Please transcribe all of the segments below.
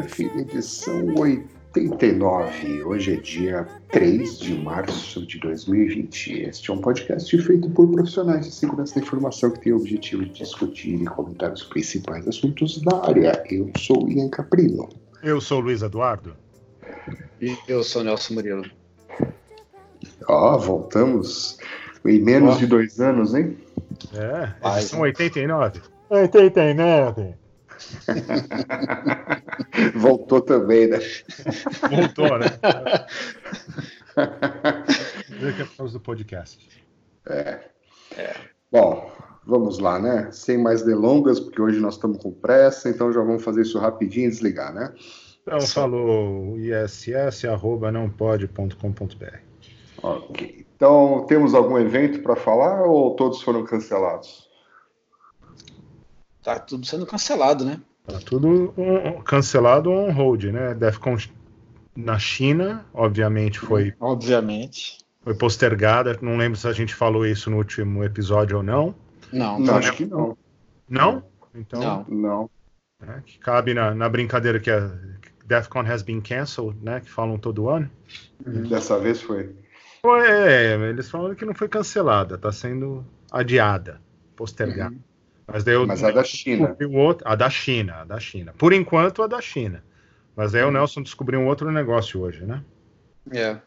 Sheriff, edição 89. Hoje é dia 3 de março de 2020. Este é um podcast feito por profissionais de segurança da informação que tem o objetivo de discutir e comentar os principais assuntos da área. Eu sou Ian Caprino. Eu sou Luiz Eduardo. E eu sou Nelson Murilo. Ó, oh, voltamos em menos oh. de dois anos, hein? É, edição 89. 89. Voltou também, né? Voltou, né? Vê que é por causa do podcast. É. é. Bom, vamos lá, né? Sem mais delongas, porque hoje nós estamos com pressa, então já vamos fazer isso rapidinho e desligar, né? Então falou iss@nãopode.com.br. Ok. Então, temos algum evento para falar ou todos foram cancelados? Tá tudo sendo cancelado, né? Tá tudo um, cancelado on hold, né? Defcon na China, obviamente foi. Obviamente. Foi postergada. Não lembro se a gente falou isso no último episódio ou não. Não, não acho que não. Não? Então. Não. não. É, que cabe na, na brincadeira que a Defcon has been cancelled, né? Que falam todo ano. Uhum. Dessa vez foi. É, eles falam que não foi cancelada, está sendo adiada, postergada. Uhum. Mas, eu, Mas a da China. Outro, a da China, a da China. Por enquanto, a da China. Mas aí o Nelson descobriu um outro negócio hoje, né? É.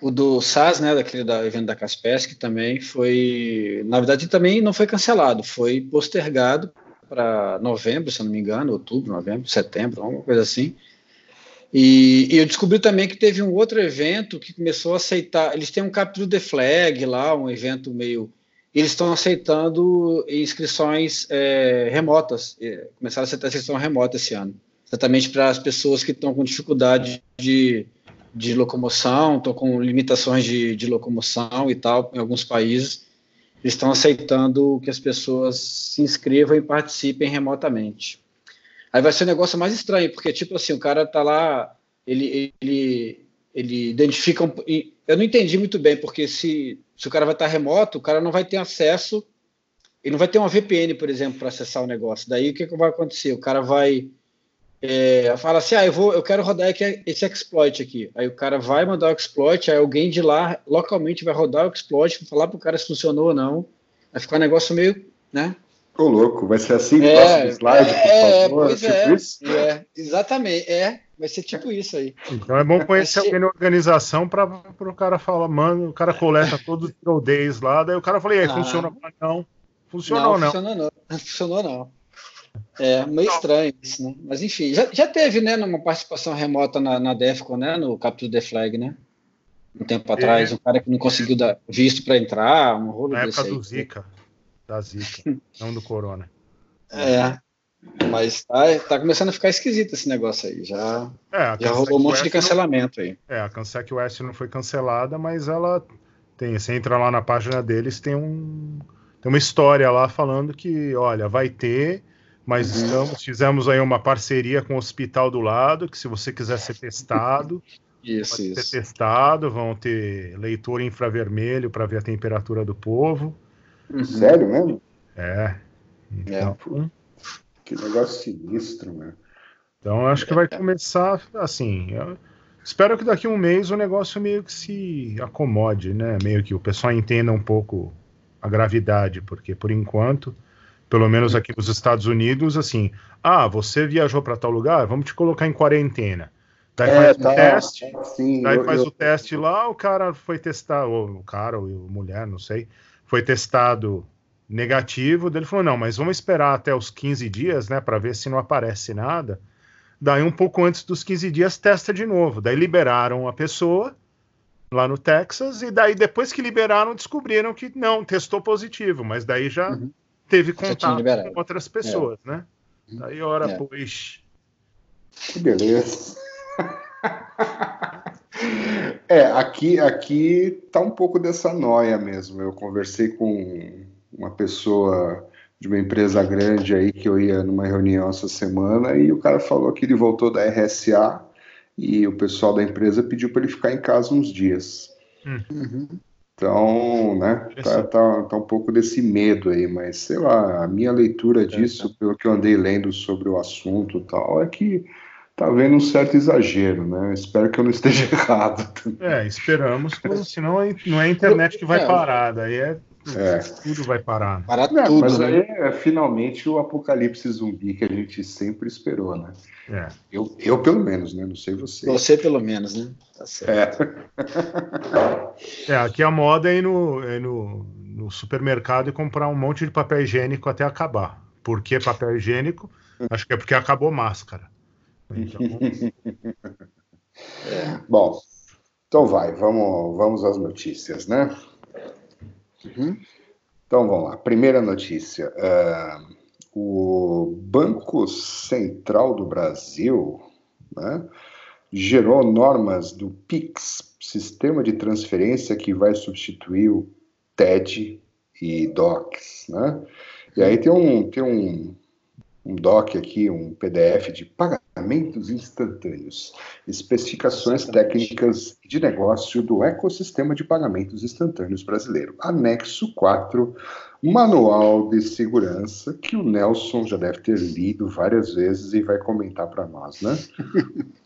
O do SAS, né, daquele da, evento da Kaspersky também foi, na verdade também não foi cancelado, foi postergado para novembro, se eu não me engano, outubro, novembro, setembro, alguma coisa assim. E, e, eu descobri também que teve um outro evento que começou a aceitar, eles têm um Capture the Flag lá, um evento meio eles estão aceitando inscrições é, remotas, é, começaram a aceitar inscrição remota esse ano, exatamente para as pessoas que estão com dificuldade de, de locomoção, estão com limitações de, de locomoção e tal, em alguns países, eles estão aceitando que as pessoas se inscrevam e participem remotamente. Aí vai ser um negócio mais estranho, porque, tipo assim, o cara tá lá, ele, ele, ele identifica. Um, eu não entendi muito bem, porque se se o cara vai estar remoto, o cara não vai ter acesso, ele não vai ter uma VPN, por exemplo, para acessar o negócio. Daí o que, que vai acontecer? O cara vai é, fala assim, ah, eu vou, eu quero rodar esse exploit aqui. Aí o cara vai mandar o exploit, aí alguém de lá localmente vai rodar o exploit, falar para o cara se funcionou ou não. Vai ficar um negócio meio, né? Ô, louco, vai ser assim, é, próximo slide, é, por favor, pois tipo é, isso? É, exatamente, é. Vai ser tipo isso aí. Então é bom conhecer alguém na organização para o cara falar, mano, o cara coleta todos os troll days lá, daí o cara fala, e aí, ah, funciona? Não, funcionou não. Funcionou não. não. Funcionou não. É meio estranho isso, né? Mas enfim, já, já teve, né, uma participação remota na, na Defcon, né, no Capture the Flag, né? Um tempo atrás, é. um cara que não conseguiu dar visto para entrar, um rolo Na época do Zika, da Zika, não do Corona. É, mas tá, tá começando a ficar esquisito esse negócio aí. Já, é, já rolou um monte de cancelamento não, aí. É, a Cansec West não foi cancelada, mas ela tem. Você entra lá na página deles, tem um. Tem uma história lá falando que, olha, vai ter, mas uhum. estamos, fizemos aí uma parceria com o hospital do lado, que se você quiser ser testado, isso, pode isso. ser testado, vão ter leitor infravermelho para ver a temperatura do povo. Uhum. Sério mesmo? É. Então, é. Que negócio sinistro, né? Então acho que vai começar assim. espero que daqui a um mês o negócio meio que se acomode, né? Meio que o pessoal entenda um pouco a gravidade, porque por enquanto, pelo menos aqui nos Estados Unidos, assim, ah, você viajou para tal lugar, vamos te colocar em quarentena. Daí é, faz tá, o teste, sim, daí eu, faz eu... o teste lá, o cara foi testar, ou o cara ou a mulher, não sei, foi testado negativo, ele falou, não, mas vamos esperar até os 15 dias, né, para ver se não aparece nada. Daí um pouco antes dos 15 dias testa de novo. Daí liberaram a pessoa lá no Texas e daí depois que liberaram descobriram que não, testou positivo, mas daí já uhum. teve contato com outras pessoas, é. né? Uhum. Daí ora, é. pois... Que beleza. é, aqui, aqui tá um pouco dessa noia mesmo. Eu conversei com uma pessoa de uma empresa grande aí que eu ia numa reunião essa semana e o cara falou que ele voltou da RSA e o pessoal da empresa pediu para ele ficar em casa uns dias. Uhum. Então, né, tá, tá, tá, um pouco desse medo aí, mas sei lá, a minha leitura disso, pelo que eu andei lendo sobre o assunto e tal, é que tá vendo um certo exagero, né? Espero que eu não esteja errado. É, esperamos, senão não é a internet que vai é. parar, daí é, é. tudo vai parar. Parar não, tudo, mas né? aí é finalmente o apocalipse zumbi que a gente sempre esperou, né? É. Eu, eu pelo menos, né? Não sei você. Você pelo menos, né? Tá certo. É, é aqui a moda é ir no, é no, no supermercado e comprar um monte de papel higiênico até acabar. Por que papel higiênico? Acho que é porque acabou máscara. Então... é. Bom, então vai, vamos, vamos às notícias, né? Uhum. Então vamos lá. Primeira notícia: uh, o Banco Central do Brasil né, gerou normas do PIX, sistema de transferência que vai substituir o TED e DOCs. Né? E aí tem um, tem um, um doc aqui, um PDF de pagamentos instantâneos, especificações técnicas de negócio do ecossistema de pagamentos instantâneos brasileiro. Anexo 4, manual de segurança, que o Nelson já deve ter lido várias vezes e vai comentar para nós, né?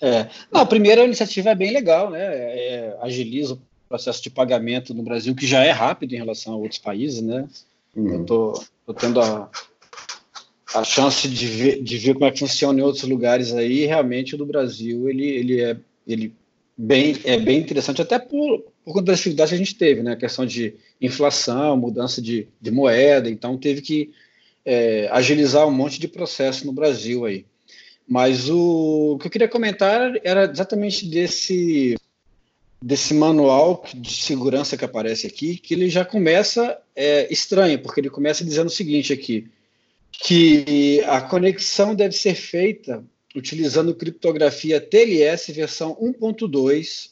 É. Não, a primeira iniciativa é bem legal, né? É, agiliza o processo de pagamento no Brasil, que já é rápido em relação a outros países, né? Uhum. Eu tô, tô tendo a, a chance de ver, de ver como é que funciona em outros lugares aí, realmente o do Brasil ele, ele é ele bem é bem interessante até por, por conta das dificuldades que a gente teve, né? A questão de inflação, mudança de, de moeda, então teve que é, agilizar um monte de processo no Brasil aí. Mas o, o que eu queria comentar era exatamente desse desse manual de segurança que aparece aqui, que ele já começa é, estranho, porque ele começa dizendo o seguinte aqui: que a conexão deve ser feita utilizando criptografia TLS versão 1.2.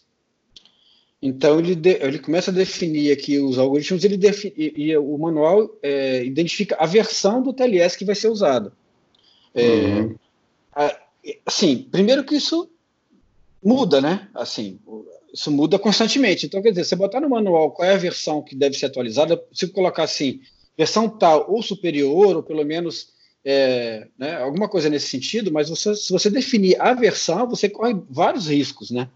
Então ele, de, ele começa a definir aqui os algoritmos, ele define, e, e o manual é, identifica a versão do TLS que vai ser usado. É, uhum. assim, primeiro que isso muda, né? Assim, isso muda constantemente. Então, quer dizer, você botar no manual qual é a versão que deve ser atualizada, se colocar assim, versão tal ou superior, ou pelo menos é, né, alguma coisa nesse sentido, mas você, se você definir a versão, você corre vários riscos, né?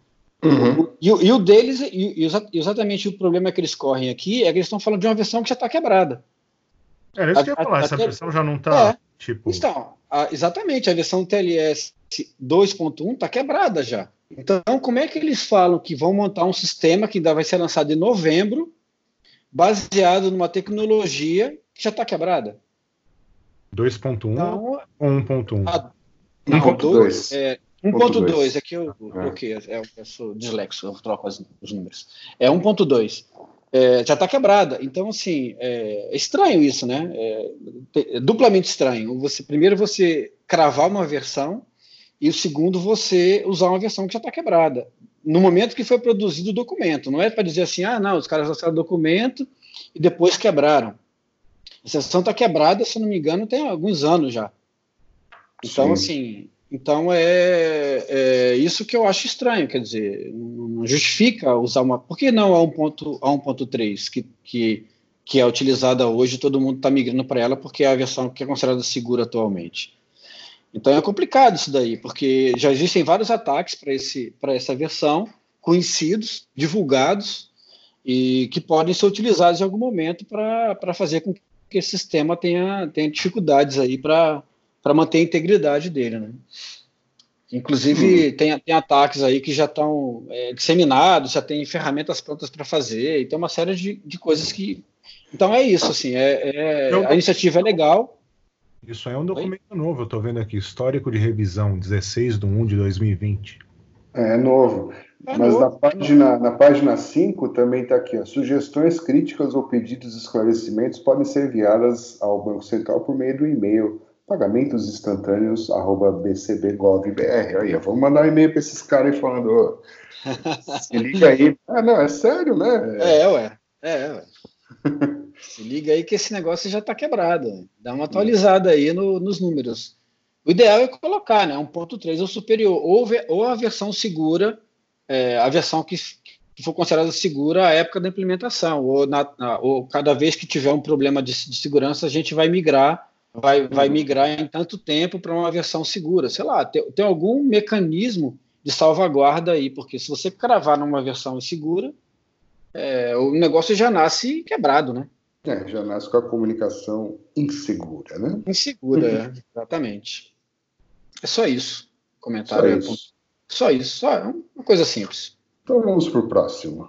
Uhum. E, e, o deles, e, e, exatamente o problema que eles correm aqui é que eles estão falando de uma versão que já está quebrada. Era isso que eu ia falar, a, essa versão já não está, é, tipo... Então, a, exatamente, a versão TLS 2.1 está quebrada já. Então, como é que eles falam que vão montar um sistema que ainda vai ser lançado em novembro, baseado numa tecnologia que já está quebrada. 2.1 então, ou 1.1? 1.2. É, 1.2 é que eu é. é, eu sou dislexo, eu troco as, os números. É 1.2. É, já está quebrada. Então, assim, é, é estranho isso, né? É, é, duplamente estranho. Você, primeiro, você cravar uma versão e o segundo, você usar uma versão que já está quebrada no momento que foi produzido o documento. Não é para dizer assim, ah, não, os caras lançaram o documento e depois quebraram. A sessão está quebrada, se não me engano, tem alguns anos já. Então, Sim. assim, então é, é, isso que eu acho estranho, quer dizer, não justifica usar uma. Por que não a 1.3, que, que, que é utilizada hoje, todo mundo está migrando para ela porque é a versão que é considerada segura atualmente. Então é complicado isso daí, porque já existem vários ataques para essa versão, conhecidos, divulgados, e que podem ser utilizados em algum momento para fazer com que esse sistema tenha, tenha dificuldades aí para manter a integridade dele. Né? Inclusive, hum. tem, tem ataques aí que já estão é, disseminados, já tem ferramentas prontas para fazer, então uma série de, de coisas que. Então é isso, assim, é, é a iniciativa é legal. Isso é um documento Oi? novo, eu estou vendo aqui, histórico de revisão, 16 de 1 de 2020. É, é novo. É Mas novo. Na, página, na página 5 também está aqui, ó, sugestões, críticas ou pedidos de esclarecimentos podem ser enviadas ao Banco Central por meio do e-mail pagamentos instantâneos arroba bcbgovbr. Aí, vamos mandar um e-mail para esses caras aí falando, se liga aí. Ah, não, é sério, né? É, ué. É, ué. Se liga aí que esse negócio já está quebrado. Dá uma atualizada aí no, nos números. O ideal é colocar, né? 1.3 ou superior, ou, ou a versão segura, é, a versão que, que for considerada segura à época da implementação, ou, na, ou cada vez que tiver um problema de, de segurança, a gente vai migrar vai, vai uhum. migrar em tanto tempo para uma versão segura. Sei lá, tem, tem algum mecanismo de salvaguarda aí, porque se você cravar numa versão insegura, é, o negócio já nasce quebrado, né? É, já nasce com a comunicação insegura, né? Insegura, é, exatamente. É só isso. Comentário. Só isso. Só isso, só uma coisa simples. Então vamos para o próximo.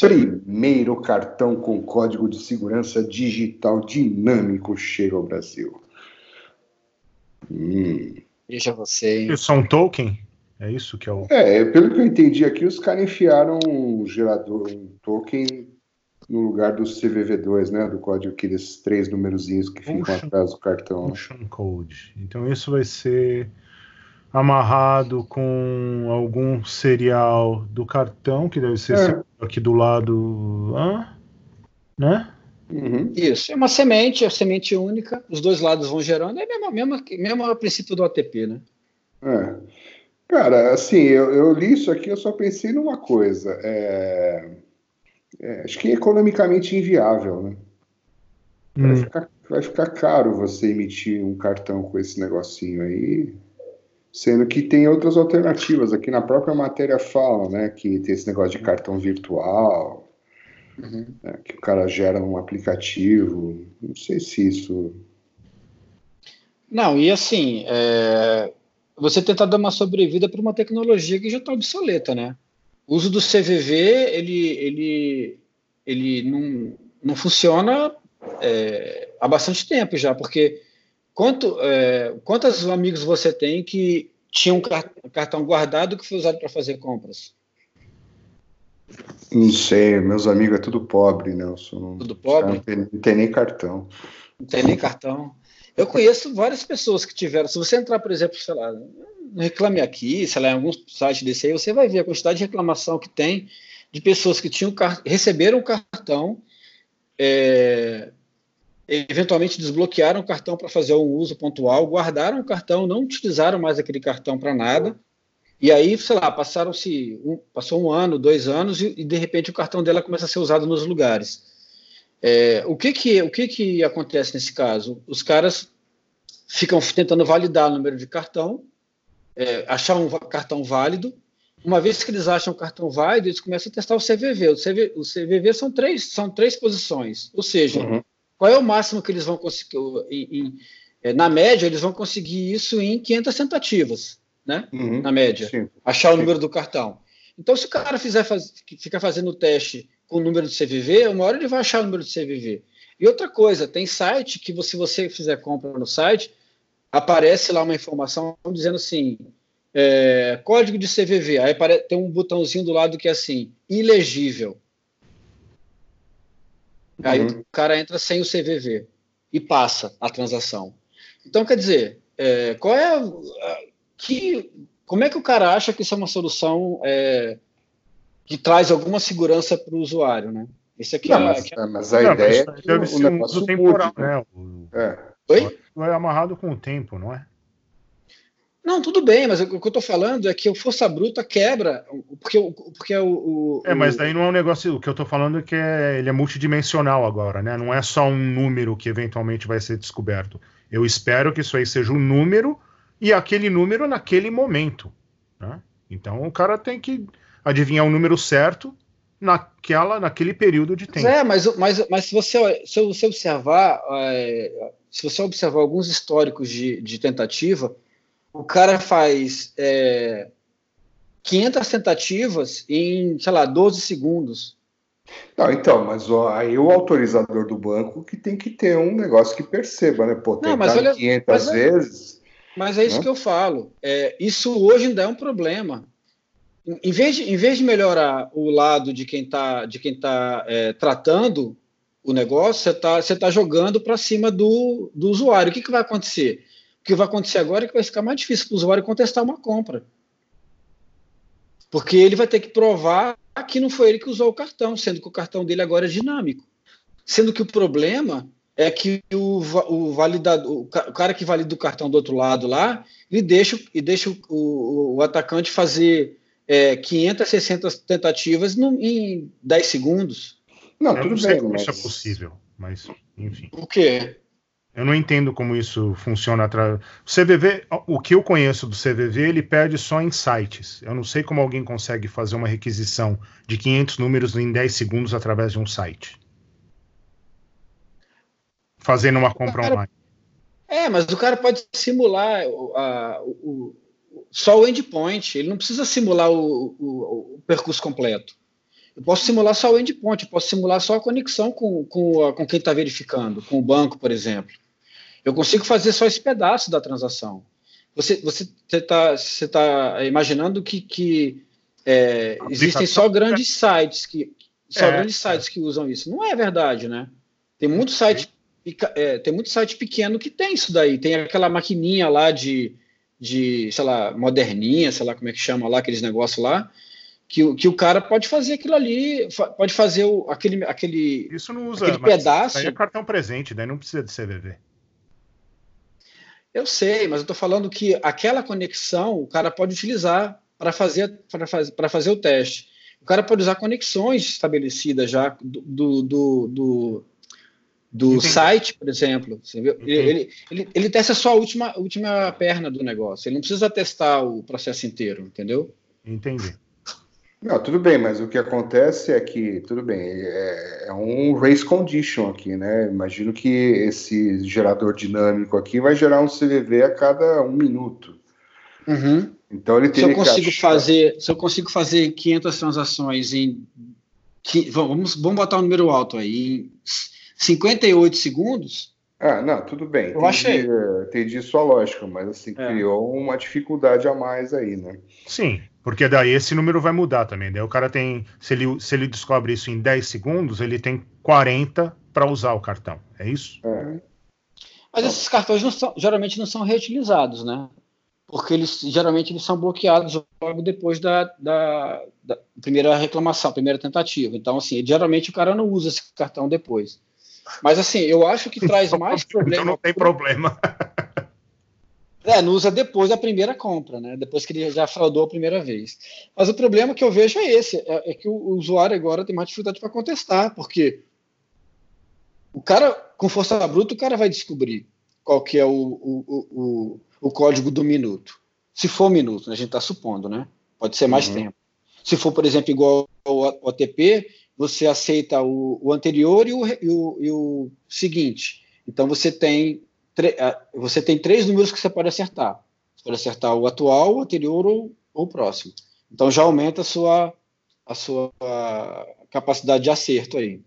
Primeiro cartão com código de segurança digital dinâmico chega ao Brasil. Hum. Deixa você. Isso é um token? É isso que é o. É, pelo que eu entendi aqui, os caras enfiaram um gerador, um token no lugar do CVV2, né? Do código, aqueles três numerozinhos que ficam atrás do cartão. Function Code. Então isso vai ser amarrado com algum serial do cartão, que deve ser é. aqui do lado. Ah, né? Uhum. Isso, é uma semente, é semente única, os dois lados vão gerando, é mesmo, mesmo, mesmo princípio do ATP, né? É. Cara, assim, eu, eu, li isso aqui, eu só pensei numa coisa. É, é, acho que é economicamente inviável, né? Vai, hum. ficar, vai ficar caro você emitir um cartão com esse negocinho aí sendo que tem outras alternativas. Aqui na própria matéria fala, né, que tem esse negócio de cartão virtual, uhum. né, que o cara gera um aplicativo. Não sei se isso. Não, e assim, é... você tentar dar uma sobrevida para uma tecnologia que já está obsoleta, né? O uso do CVV, ele, ele, ele não, não funciona é, há bastante tempo já, porque Quanto, é, quantos amigos você tem que tinham um cartão guardado que foi usado para fazer compras? Não sei, meus amigos é tudo pobre, Nelson. Tudo pobre? Não tem, não tem, nem cartão. Não tem nem cartão. Eu conheço várias pessoas que tiveram. Se você entrar, por exemplo, sei lá, no Reclame Aqui, sei lá, em alguns sites desse aí, você vai ver a quantidade de reclamação que tem de pessoas que tinham receberam cartão, é, eventualmente desbloquearam o cartão para fazer um uso pontual, guardaram o cartão, não utilizaram mais aquele cartão para nada, e aí, sei lá, passaram-se um, passou um ano, dois anos, e, e, de repente o cartão dela começa a ser usado nos lugares. É, o que que, o que que acontece nesse caso? Os caras ficam tentando validar o número de cartão, é, achar um cartão válido, uma vez que eles acham o cartão válido, eles começam a testar o CVV. O CVV, o CVV são, três, são três posições, ou seja, uhum qual é o máximo que eles vão conseguir? Em, em, é, na média, eles vão conseguir isso em 500 tentativas, né? Uhum, na média, sim, achar o número do cartão. Então, se o cara fizer faz, ficar fazendo o teste com o número do CVV, uma hora ele vai achar o número do CVV. E outra coisa, tem site que, se você fizer compra no site, aparece lá uma informação dizendo assim, é, código de CVV. Aí tem um botãozinho do lado que é assim, ilegível. Aí uhum. o cara entra sem o CVV e passa a transação. Então, quer dizer, é, qual é a, que, como é que o cara acha que isso é uma solução é, que traz alguma segurança para o usuário, né? Isso aqui não, é, mas, é, mas a não, ideia mas é que deve ser um uso temporal, né? O, é. Oi? É amarrado com o tempo, não é? Não, tudo bem, mas o que eu estou falando é que o força bruta quebra, porque, porque o, o É, mas daí não é um negócio. O que eu estou falando é que é, ele é multidimensional agora, né? Não é só um número que eventualmente vai ser descoberto. Eu espero que isso aí seja um número e aquele número naquele momento. Né? Então o cara tem que adivinhar o número certo naquela, naquele período de tempo. É, mas, mas, mas se, você, se você observar, é, se você observar alguns históricos de, de tentativa, o cara faz é, 500 tentativas em, sei lá, 12 segundos. Não, então, mas ó, aí o autorizador do banco que tem que ter um negócio que perceba, né? Pô, tentar não, mas olha, 500 mas é, vezes. Mas é isso né? que eu falo. É, isso hoje ainda é um problema. Em vez, de, em vez de melhorar o lado de quem está de quem tá, é, tratando o negócio, você está você tá jogando para cima do, do usuário. O que, que vai acontecer? O que vai acontecer agora é que vai ficar mais difícil para o usuário contestar uma compra. Porque ele vai ter que provar que não foi ele que usou o cartão, sendo que o cartão dele agora é dinâmico. Sendo que o problema é que o, o validador, o cara que valida o cartão do outro lado lá, ele deixa, e deixa o, o, o atacante fazer é, 500, 600 tentativas no, em 10 segundos. Não, Eu tudo não sei bem, como mas... isso é possível, mas enfim. O quê? Eu não entendo como isso funciona. O CVV, o que eu conheço do CVV, ele perde só em sites. Eu não sei como alguém consegue fazer uma requisição de 500 números em 10 segundos através de um site. Fazendo uma compra cara, online. É, mas o cara pode simular a, o, só o endpoint. Ele não precisa simular o, o, o, percurso completo. Eu posso simular só o endpoint, eu posso simular só a conexão com, com, com quem está verificando, com o banco, por exemplo. Eu consigo fazer só esse pedaço da transação. Você você está você tá imaginando que, que é, existem só grandes sites que só é, grandes sites é. que usam isso? Não é verdade, né? Tem muito site é, tem muito site pequeno que tem isso daí. Tem aquela maquininha lá de, de sei lá, moderninha, sei lá como é que chama lá aqueles negócios lá, que, que o cara pode fazer aquilo ali, pode fazer o, aquele, aquele, isso não usa, aquele pedaço. Aí é cartão presente, daí não precisa de CVV. Eu sei, mas eu estou falando que aquela conexão o cara pode utilizar para fazer, fazer, fazer o teste. O cara pode usar conexões estabelecidas já do, do, do, do site, por exemplo. Ele, ele, ele, ele, testa só a última, última perna do negócio. Ele não precisa testar o processo inteiro, entendeu? Entendi. Não, tudo bem, mas o que acontece é que, tudo bem, é, é, um race condition aqui, né? Imagino que esse gerador dinâmico aqui vai gerar um CVV a cada um minuto. Uhum. Então ele se eu consigo achar... fazer, se eu consigo fazer 500 transações em, vamos, vamos botar um número alto aí, em 58 segundos, ah, não, tudo bem. Eu entendi, achei. Entendi sua lógica, mas assim, é. criou uma dificuldade a mais aí, né? Sim, porque daí esse número vai mudar também. Daí o cara tem. Se ele, se ele descobre isso em 10 segundos, ele tem 40 para usar o cartão. É isso? É. Mas esses cartões não são, geralmente não são reutilizados, né? Porque eles geralmente eles são bloqueados logo depois da, da, da primeira reclamação, primeira tentativa. Então, assim, geralmente o cara não usa esse cartão depois. Mas assim, eu acho que traz mais problema. Então não tem problema. É, não usa depois da primeira compra, né? Depois que ele já fraudou a primeira vez. Mas o problema que eu vejo é esse: é, é que o usuário agora tem mais dificuldade para contestar, porque o cara, com força bruta, o cara vai descobrir qual que é o, o, o, o código do minuto. Se for minuto, né? a gente está supondo, né? Pode ser mais uhum. tempo. Se for, por exemplo, igual ao OTP, você aceita o, o anterior e o, e, o, e o, seguinte. Então você tem, você tem três números que você pode acertar. Você pode acertar o atual, o anterior ou, ou o próximo. Então já aumenta a sua, a sua capacidade de acerto aí.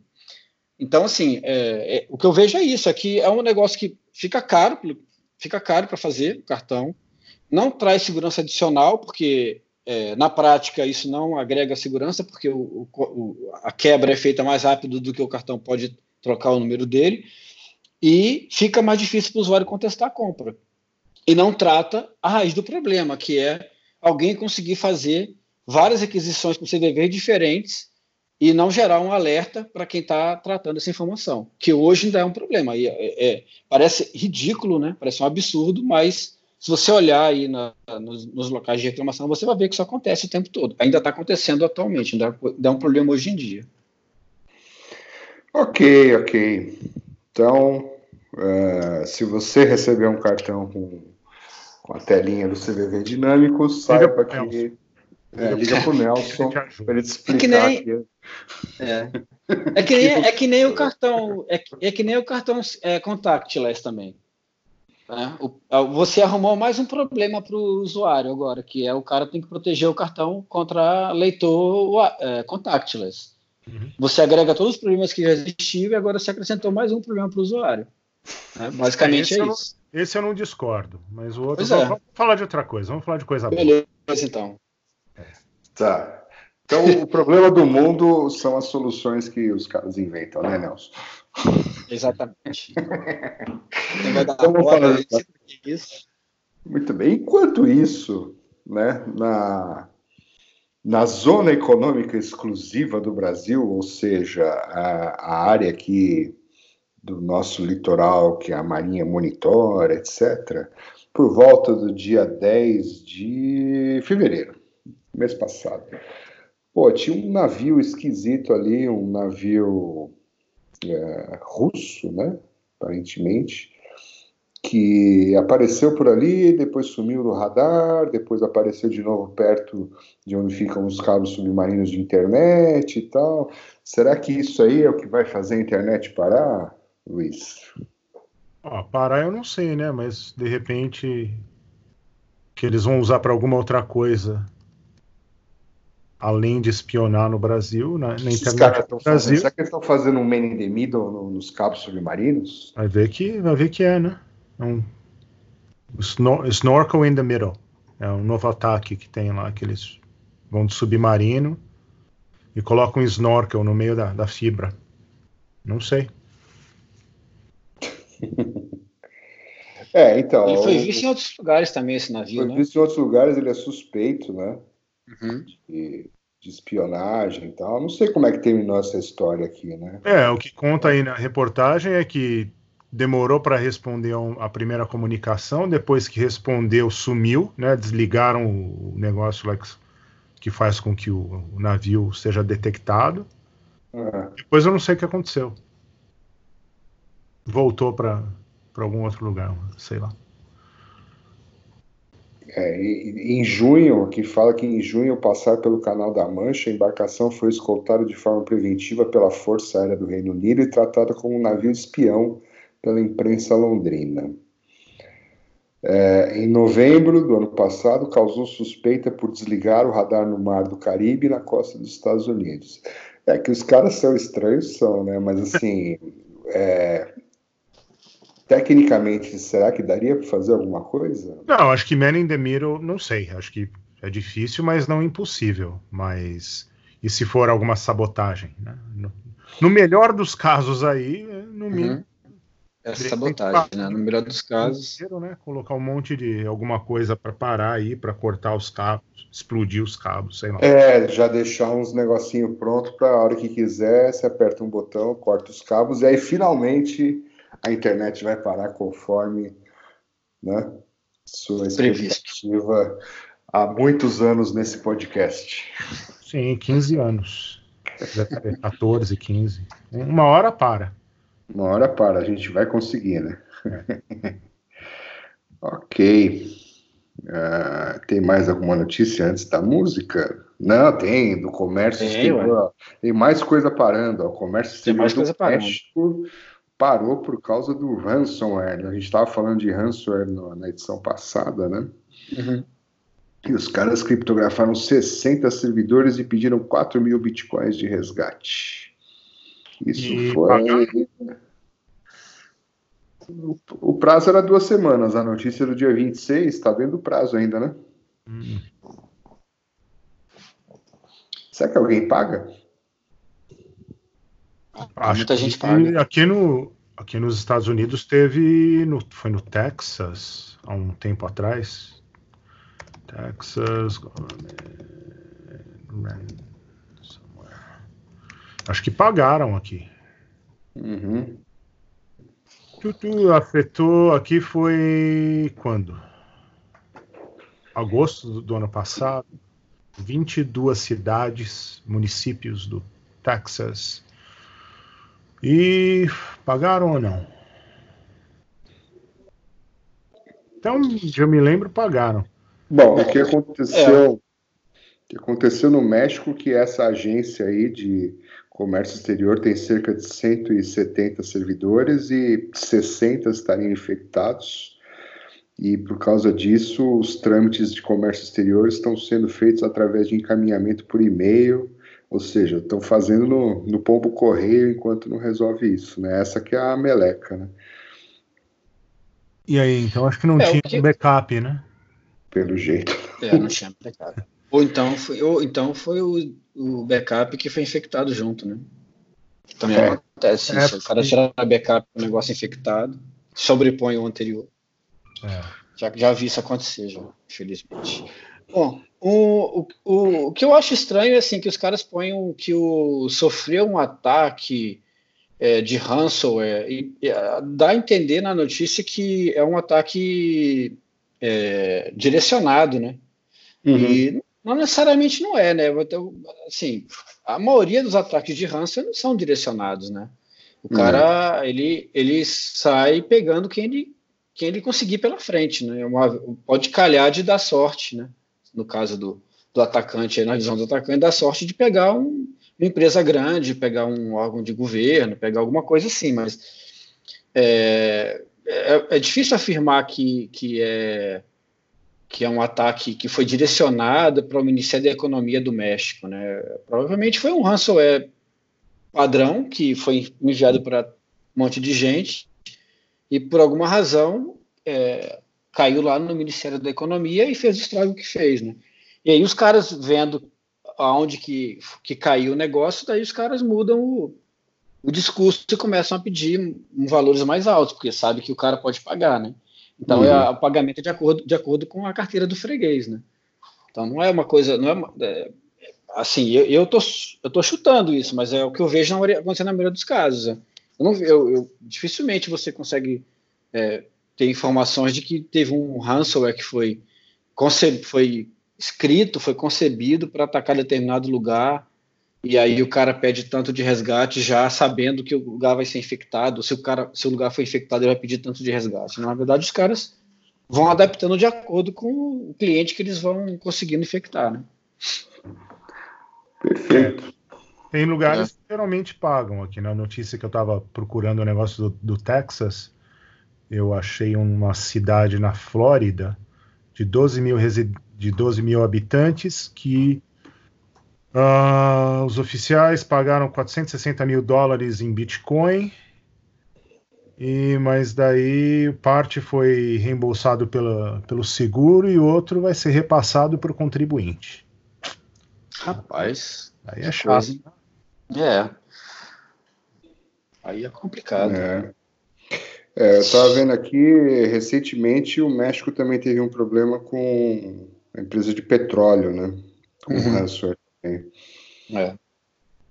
Então, assim, é, é, o que eu vejo é isso. Aqui é um negócio que fica caro, fica caro para fazer o cartão. Não traz segurança adicional, porque é, na prática, isso não agrega segurança, porque o, o, a quebra é feita mais rápido do que o cartão pode trocar o número dele, e fica mais difícil para o usuário contestar a compra. E não trata a raiz do problema, que é alguém conseguir fazer várias requisições com CVV diferentes e não gerar um alerta para quem está tratando essa informação, que hoje ainda é um problema. E é, é, parece ridículo, né? parece um absurdo, mas se você olhar aí na, nos, nos, locais de reclamação, você vai ver que isso acontece o tempo todo. Ainda está acontecendo atualmente, ainda é um problema hoje em dia. Ok, ok. Então, uh, se você receber um cartão com com a telinha do CVV Dinâmico, saiba que. É, liga pro Nelson para ele explicar. É que nem, é. É, que nem, é que nem o cartão. É, é que nem o cartão é, contactless também. O, você arrumou mais um problema para o usuário agora, que é o cara tem que proteger o cartão contra leitor é, contactless. Uhum. Você agrega todos os problemas que já existiam e agora você acrescentou mais um problema para o usuário. Né? Basicamente esse é isso. Não, esse eu não discordo, mas o outro. Vamos, é. vamos, falar de outra coisa, vamos falar de coisa Beleza, boa. Beleza, então. Tá. Então, o problema do mundo são as soluções que os caras inventam, né, Nelson? Exatamente. então, falar isso. Muito bem. Enquanto isso, né, na, na zona econômica exclusiva do Brasil, ou seja, a, a área aqui do nosso litoral que a Marinha monitora, etc., por volta do dia 10 de fevereiro, mês passado. Pô, tinha um navio esquisito ali, um navio é, russo, né? Aparentemente, que apareceu por ali, depois sumiu no radar, depois apareceu de novo perto de onde ficam os cabos submarinos de internet e tal. Será que isso aí é o que vai fazer a internet parar, Luiz? Ah, parar eu não sei, né? Mas de repente que eles vão usar para alguma outra coisa além de espionar no Brasil, na, na internet do Brasil. Será que eles estão fazendo um man in the middle no, nos cabos submarinos? Vai ver que, vai ver que é, né? É um snor snorkel in the middle. É um novo ataque que tem lá, que eles vão de submarino e colocam um snorkel no meio da, da fibra. Não sei. é, então. Ele foi visto em outros lugares também, esse navio, foi né? Foi visto em outros lugares, ele é suspeito, né? Uhum. de, de, espionagem e tal. Não sei como é que terminou essa história aqui, né? É, o que conta aí na reportagem é que demorou para responder a primeira comunicação, depois que respondeu, sumiu, né? Desligaram o negócio lá que, que faz com que o, o navio seja detectado. Uhum. Depois eu não sei o que aconteceu. Voltou para algum outro lugar, sei lá. É, em junho, aqui fala que em junho, ao passar pelo Canal da Mancha, a embarcação foi escoltada de forma preventiva pela Força Aérea do Reino Unido e tratada como um navio espião pela imprensa londrina. É, em novembro do ano passado, causou suspeita por desligar o radar no Mar do Caribe na costa dos Estados Unidos. É que os caras são estranhos, são, né? Mas assim, é, tecnicamente, será que daria para fazer alguma coisa? Não, acho que Man in the Middle, não sei. Acho que é difícil, mas não impossível. Mas e se for alguma sabotagem? Né? No, no, melhor dos casos aí, no uhum. mínimo. É sabotagem, né? No melhor dos casos. Né? Colocar um monte de alguma coisa para parar aí, para cortar os cabos, explodir os cabos, sei lá. É, já deixar uns negocinho pronto para a hora que quiser, você aperta um botão, corta os cabos e aí finalmente a internet vai parar conforme né, sua expectativa há muitos anos nesse podcast. Sim, 15 anos. 14, 15. Uma hora para. Uma hora para, a gente vai conseguir, né? ok. Uh, tem mais alguma notícia antes da música? Não, tem, do comércio tem, tem mais coisa parando. O comércio tem mais coisa parando. México parou por causa do ransomware. A gente estava falando de ransomware no, na edição passada, né? Uhum. E os caras criptografaram 60 servidores e pediram 4 mil bitcoins de resgate. Isso e foi. O, o, prazo era duas semanas, a notícia do dia 26, está dentro do prazo ainda, né? Hum. Será que alguém paga? Acho Muita gente paga. Aqui, no, aqui nos Estados Unidos teve. No, foi no Texas, há um tempo atrás. Texas. Acho que pagaram aqui. Uhum. Tudo afetou. Aqui foi quando? Agosto do, do ano passado. 22 cidades, municípios do Texas e pagaram ou não? Então, eu me lembro, pagaram. Bom, o que aconteceu, é. o que aconteceu no México que essa agência aí de comércio exterior tem cerca de 170 servidores e 60 estariam infectados. E por causa disso, os trâmites de comércio exterior estão sendo feitos através de encaminhamento por e-mail, ou seja, estão fazendo no, no pombo correio enquanto não resolve isso, né? Essa que é a meleca, né? E aí, então acho que não é, tinha que... backup, né? Pelo jeito. É, não tinha backup. Ou então foi, ou então foi o, o backup que foi infectado junto, né? Também é. acontece é, isso. O cara tira a backup do negócio infectado, sobrepõe o anterior. É. Já, já vi isso acontecer, já, infelizmente. Bom, o, o, o que eu acho estranho é assim, que os caras põem que o sofreu um ataque é, de ransomware e, e, dá a entender na notícia que é um ataque é, direcionado, né? Uhum. E não necessariamente não é, né? Assim, a maioria dos ataques de ransomware não são direcionados, né? O cara, uhum. ele, ele sai pegando quem ele quem ele conseguir pela frente, né? Uma, pode calhar de dar sorte, né? No caso do, do atacante, na visão do atacante, dar sorte de pegar um, uma empresa grande, pegar um órgão de governo, pegar alguma coisa assim, mas é, é, é difícil afirmar que, que, é, que é um ataque que foi direcionado para o Ministério da Economia do México, né? Provavelmente foi um ransomware padrão que foi enviado para um monte de gente e por alguma razão é, caiu lá no Ministério da Economia e fez o estrago que fez, né? E aí os caras vendo aonde que, que caiu o negócio, daí os caras mudam o, o discurso e começam a pedir valores mais altos, porque sabe que o cara pode pagar, né? Então uhum. é o pagamento de acordo, de acordo com a carteira do freguês, né? Então não é uma coisa, não é, uma, é assim, eu, eu, tô, eu tô chutando isso, mas é o que eu vejo acontecendo na maioria dos casos. Né? Eu, não, eu, eu dificilmente você consegue é, ter informações de que teve um ransomware que foi, foi escrito, foi concebido para atacar determinado lugar, e aí o cara pede tanto de resgate já sabendo que o lugar vai ser infectado, se o, cara, se o lugar foi infectado, ele vai pedir tanto de resgate. Na verdade, os caras vão adaptando de acordo com o cliente que eles vão conseguindo infectar, né? Perfeito. Tem lugares é. que geralmente pagam aqui. Na notícia que eu estava procurando o negócio do, do, Texas, eu achei uma cidade na Flórida de 12 mil, de 12 mil habitantes que uh, os oficiais pagaram 460 mil dólares em Bitcoin. E, mas daí parte foi reembolsado pela, pelo seguro e outro vai ser repassado para o contribuinte. Rapaz, aí é chato. É. Aí é complicado. É. É, eu estava vendo aqui, recentemente o México também teve um problema com a empresa de petróleo, né? Com uhum. ransomware também. É.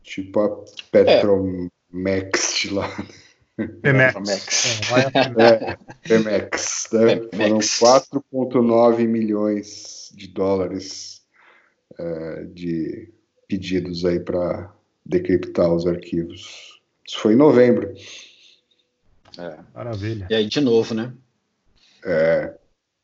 Tipo a Petromex de lá. Pemex. É, Pemex. Né? Foram 4,9 milhões de dólares é, de pedidos aí para decriptar os arquivos. Isso foi em novembro. É. Maravilha. E aí, de novo, né? É.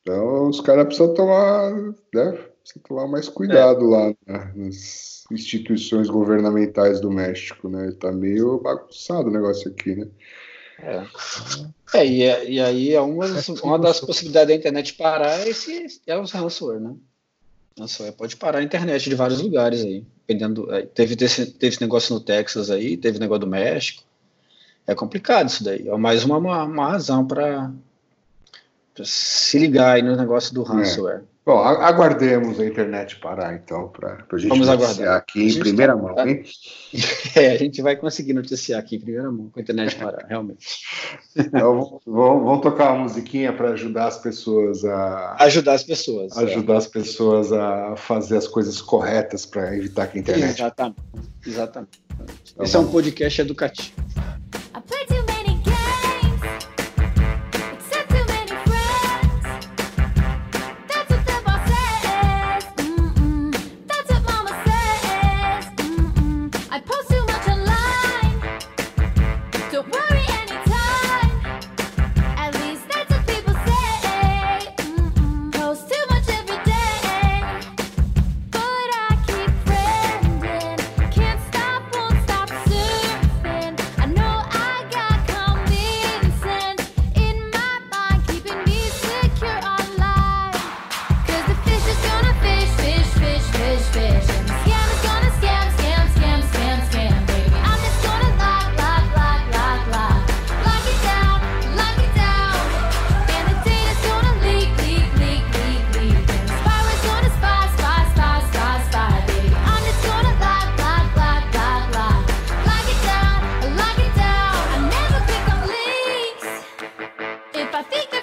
Então, os caras precisam tomar, né? Precisam tomar mais cuidado é. lá né? nas instituições governamentais do México, né? Tá meio bagunçado o negócio aqui, né? É. é, e, é, e aí é uma, uma das possibilidades da internet parar é, esse, é os ransomware, né? Ransomware pode parar a internet de vários lugares aí dependendo. É, teve, teve, teve esse negócio no Texas aí, teve negócio do México. É complicado isso daí. É mais uma, uma, uma razão para se ligar aí no negócio do é. ransomware. É. Bom, aguardemos a internet parar, então, para a gente Vamos noticiar aqui em primeira tá, mão, hein? É, a gente vai conseguir noticiar aqui em primeira mão, com a internet parar, realmente. Então, vamos, vamos tocar uma musiquinha para ajudar as pessoas a... Ajudar as pessoas. É. Ajudar é. as pessoas a fazer as coisas corretas para evitar que a internet... Exatamente, exatamente. Então, Esse é um podcast educativo. patica.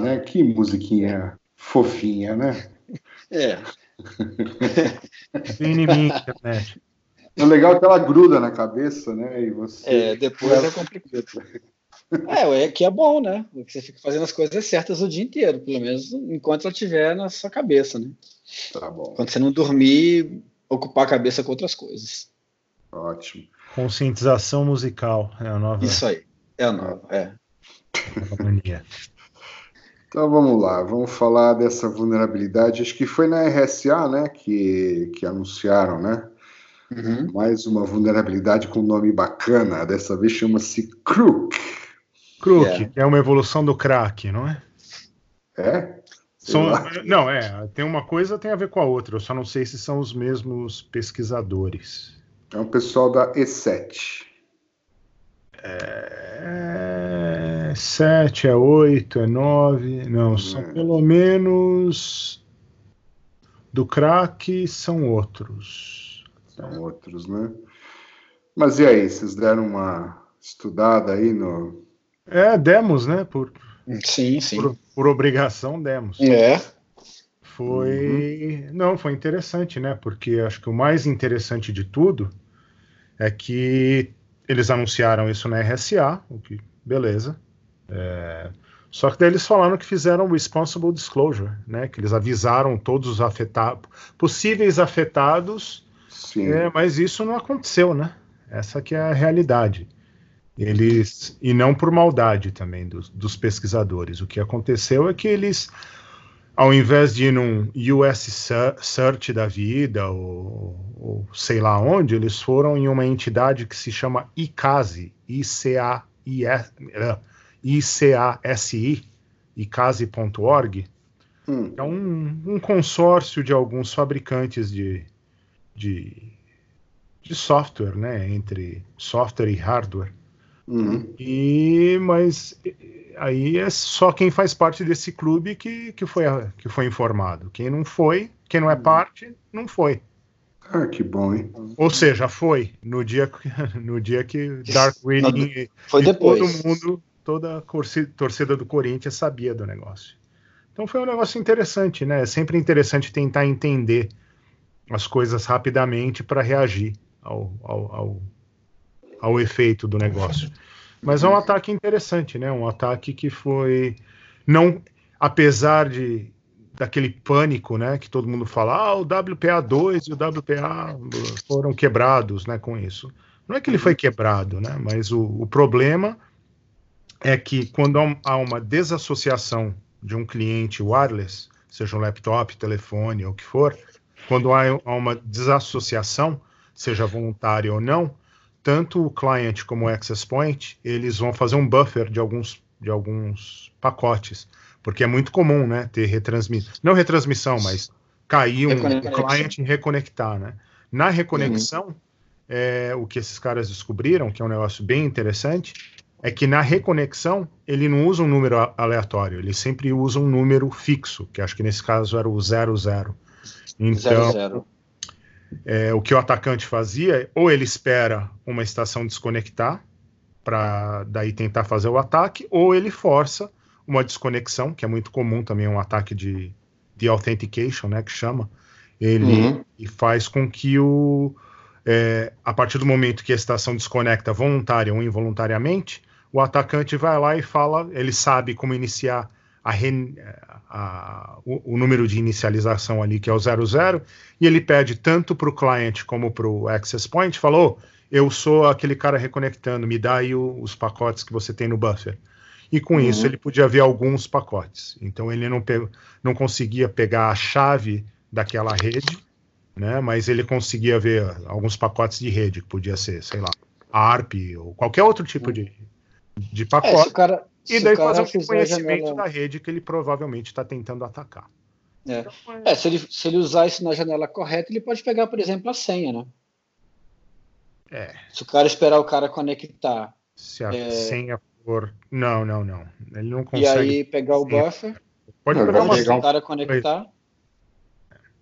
Né? Que musiquinha fofinha, né? É. Tem em mim, internet. É legal que ela gruda na cabeça, né? E você. É, depois é complicado. É, é que é bom, né? Você fica fazendo as coisas certas o dia inteiro, pelo menos enquanto ela estiver na sua cabeça, né? Tá bom. Quando você não dormir, ocupar a cabeça com outras coisas. Ótimo. Conscientização musical é a nova, Isso aí. É a nova, é. nova mania. Então vamos lá, vamos falar dessa vulnerabilidade. Acho que foi na RSA, né, que, que anunciaram, né? Uhum. Mais uma vulnerabilidade com nome bacana. Dessa vez chama-se Crook. Crook, Yeah. que é uma evolução do crack, não é? É? São- não, é, tem uma coisa tem a ver com a outra, eu só não sei se são os mesmos pesquisadores. É um pessoal da E7. É 7, é 8, é 9. Não, são É. pelo menos. Do crack são outros. São outros, né? Mas e aí, vocês deram uma estudada aí no. É, demos, né? Por, Sim, sim. por, por obrigação, demos. É. Foi. Não, foi interessante, né? Porque acho que o mais interessante de tudo é que eles anunciaram isso na RSA, o que. Beleza. É, Só que daí eles falaram que fizeram responsible disclosure, né? Que eles avisaram todos os afetados, possíveis afetados, Sim. é, mas isso não aconteceu, né? Essa que é a realidade. Eles e não por maldade também dos, dos pesquisadores. O que aconteceu é que eles, ao invés de ir num US Search da vida ou, ou sei lá onde, eles foram em uma entidade que se chama ICASI, I-C-A-I-S, eh, I-C-A-S-I, icasi.org, Hum, é um, um consórcio de alguns fabricantes de, de, de software, né? Entre software e hardware. uhum. E mas aí é só quem faz parte desse clube que, que, foi, que foi informado. Quem não foi, quem não é parte, não foi. Ah, que bom, hein? Ou seja, foi no dia, que- no dia que Dark e, Foi e depois. todo mundo, toda a torcida do Corinthians sabia do negócio. Então foi um negócio interessante, né? É sempre interessante tentar entender as coisas rapidamente para reagir ao, ao, ao, ao efeito do negócio. Mas é um ataque interessante, né? Um ataque que foi não, apesar de daquele pânico, né? Que todo mundo fala, ah, o WPA 2 e o WPA foram quebrados, né? Com isso. Não é que ele foi quebrado, né? Mas o, o problema é que quando há um- uma desassociação de um cliente wireless, seja um laptop, telefone ou o que for, quando há uma desassociação, seja voluntária ou não, tanto o client como o access point, eles vão fazer um buffer de alguns, de alguns pacotes, porque é muito comum, né, ter retransmissão, não retransmissão, mas cair um Reconexão. client e reconectar, né? Na reconexão, é, o que esses caras descobriram, que é um negócio bem interessante, é que na reconexão ele não usa um número aleatório, ele sempre usa um número fixo, que acho que nesse caso era o 00. Zero, Então, zero. é, o que o atacante fazia, ou ele espera uma estação desconectar para daí tentar fazer o ataque, ou ele força uma desconexão, que é muito comum também um ataque de, de authentication, né, que chama. Ele Uhum. e faz com que o é, a partir do momento que a estação desconecta voluntária ou involuntariamente, o atacante vai lá e fala, ele sabe como iniciar a a- o, o número de inicialização ali, que é o 00, e ele pede tanto para o cliente como para o access point, falou, eu sou aquele cara reconectando, me dá aí o- os pacotes que você tem no buffer. E com Uhum. isso ele podia ver alguns pacotes. Então ele não, não conseguia pegar a chave daquela rede, né? Mas ele conseguia ver alguns pacotes de rede, que podia ser, sei lá, ARP ou qualquer outro tipo de, de É, pacote. o cara, e daí fazer um reconhecimento janela- da rede que ele provavelmente está tentando atacar. É. Então, é- É, se ele, se ele usar isso na janela correta, ele pode pegar, por exemplo, a senha, né? É, Se o cara esperar o cara conectar se a É. senha for. Não, não, não. Ele não e consegue. aí pegar o buffer, Pode pegar uma se pegar o cara conectar,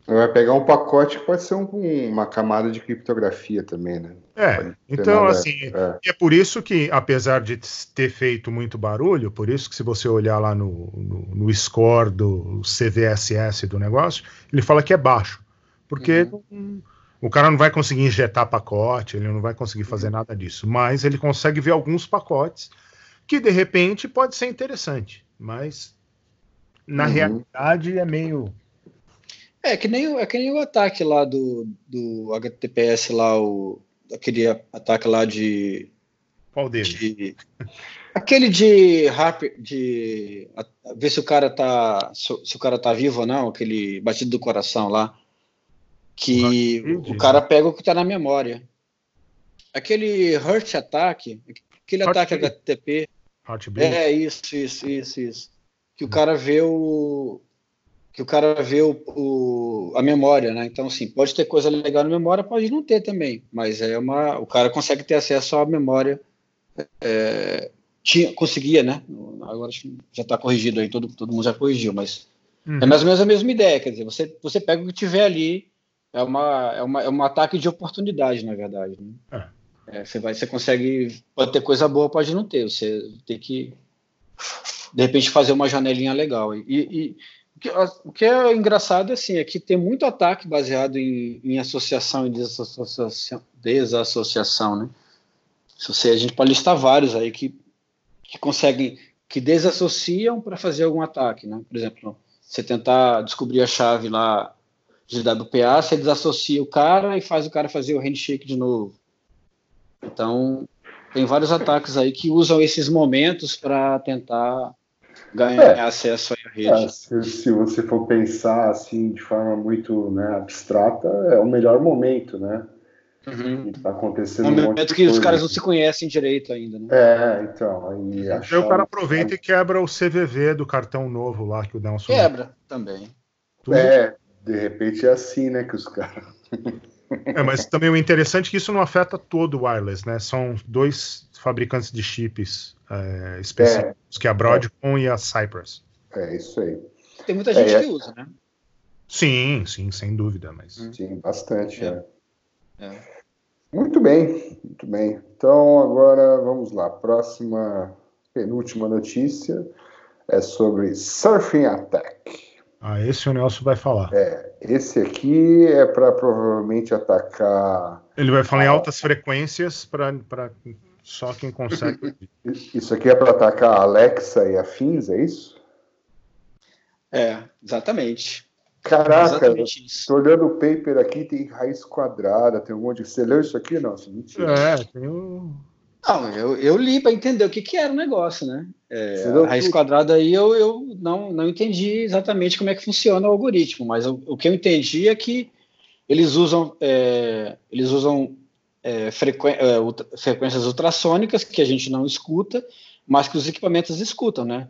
Vai pegar um pacote que pode ser um, uma camada de criptografia também, né? É, então nada, assim, é. é. por isso que, apesar de ter feito muito barulho, por isso que se você olhar lá no, no, no score do CVSS do negócio, ele fala que é baixo, porque uhum. o cara não vai conseguir injetar pacote, ele não vai conseguir fazer uhum. nada disso, mas ele consegue ver alguns pacotes que de repente pode ser interessante, mas na uhum. realidade é meio é que nem, é que nem o ataque lá do, do HTTPS lá, o, aquele ataque lá de. Qual deles? De, aquele de, de a, ver se o cara tá se, se, o cara tá vivo ou não, aquele batido do coração lá, que o cara pega o que tá na memória. Aquele Hurt Attack, aquele Heart ataque. HTTP. É isso, isso, isso, isso. Que o cara vê o que o cara vê o, o, a memória, né? Então, assim, pode ter coisa legal na memória, pode não ter também, mas é uma, o cara consegue ter acesso à memória, é, tinha, conseguia, né? Agora já está corrigido aí, todo, todo mundo já corrigiu, mas uhum. é mais ou menos a mesma ideia, quer dizer, você, você pega o que tiver ali, é, uma, é, uma, é um ataque de oportunidade, na verdade. Né? É. É, você, vai, você consegue, pode ter coisa boa, pode não ter, você tem que, de repente, fazer uma janelinha legal. e, e o que é engraçado assim, é que tem muito ataque baseado em, em associação e desassociação, desassociação, né? Se você, a gente pode listar vários aí que, que conseguem, que desassociam para fazer algum ataque, né? Por exemplo, você tentar descobrir a chave lá de WPA, você desassocia o cara e faz o cara fazer o handshake de novo. Então, tem vários ataques aí que usam esses momentos para tentar ganhar é, acesso à rede. É, se, se, você for pensar assim de forma muito né, abstrata, é o melhor momento, né? Uhum. Tá acontecendo um momento um que os caras não se conhecem direito ainda, né? É, então. Aí, aí o cara aproveita e quebra o CVV do cartão novo lá que o Nelson. Quebra também. Tudo... É, de repente é assim, né, que os caras. É, mas também o interessante é que isso não afeta todo o wireless, né? São dois fabricantes de chips é, específicos, é, que é a Broadcom é. e a Cypress. É isso aí. Tem muita gente é, que usa, né? Sim, sim, sem dúvida, mas. Hum. Sim, bastante. É. é. Muito bem, muito bem. Então agora vamos lá. Próxima, penúltima notícia é sobre Surfing Attack. Ah, esse o Nelson vai falar. É, esse aqui é para provavelmente atacar. Ele vai falar a... em altas frequências para só quem consegue. Isso aqui é para atacar a Alexa e afins, é isso? É, exatamente. Caraca, estou olhando o paper aqui, tem raiz quadrada, tem um monte de. Você leu isso aqui? Nossa, mentira. É, tem um. Não, eu, eu li para entender o que, que era o negócio, né? É, a raiz tudo. quadrada aí eu, eu não, não entendi exatamente como é que funciona o algoritmo, mas o, o que eu entendi é que eles usam, é, eles usam é, frequ... é, frequências ultrassônicas que a gente não escuta, mas que os equipamentos escutam, né?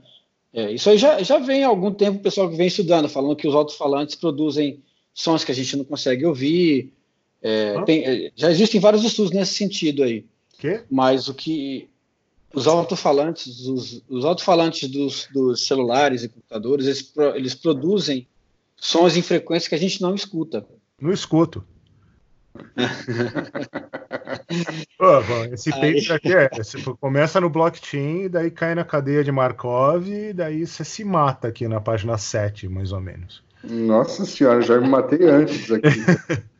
É, isso aí já, já vem há algum tempo o pessoal que vem estudando, falando que os alto-falantes produzem sons que a gente não consegue ouvir. Ah. Tem, já existem vários estudos nesse sentido aí. Que? Mas o que os alto-falantes, os, os alto-falantes dos, dos, celulares e computadores, eles, eles produzem sons em frequência que a gente não escuta. Não escuto. Pô, bom, esse paper aqui é, você começa no blockchain, daí cai na cadeia de Markov, e daí você se mata aqui na página 7, mais ou menos. Nossa senhora, já me matei antes aqui.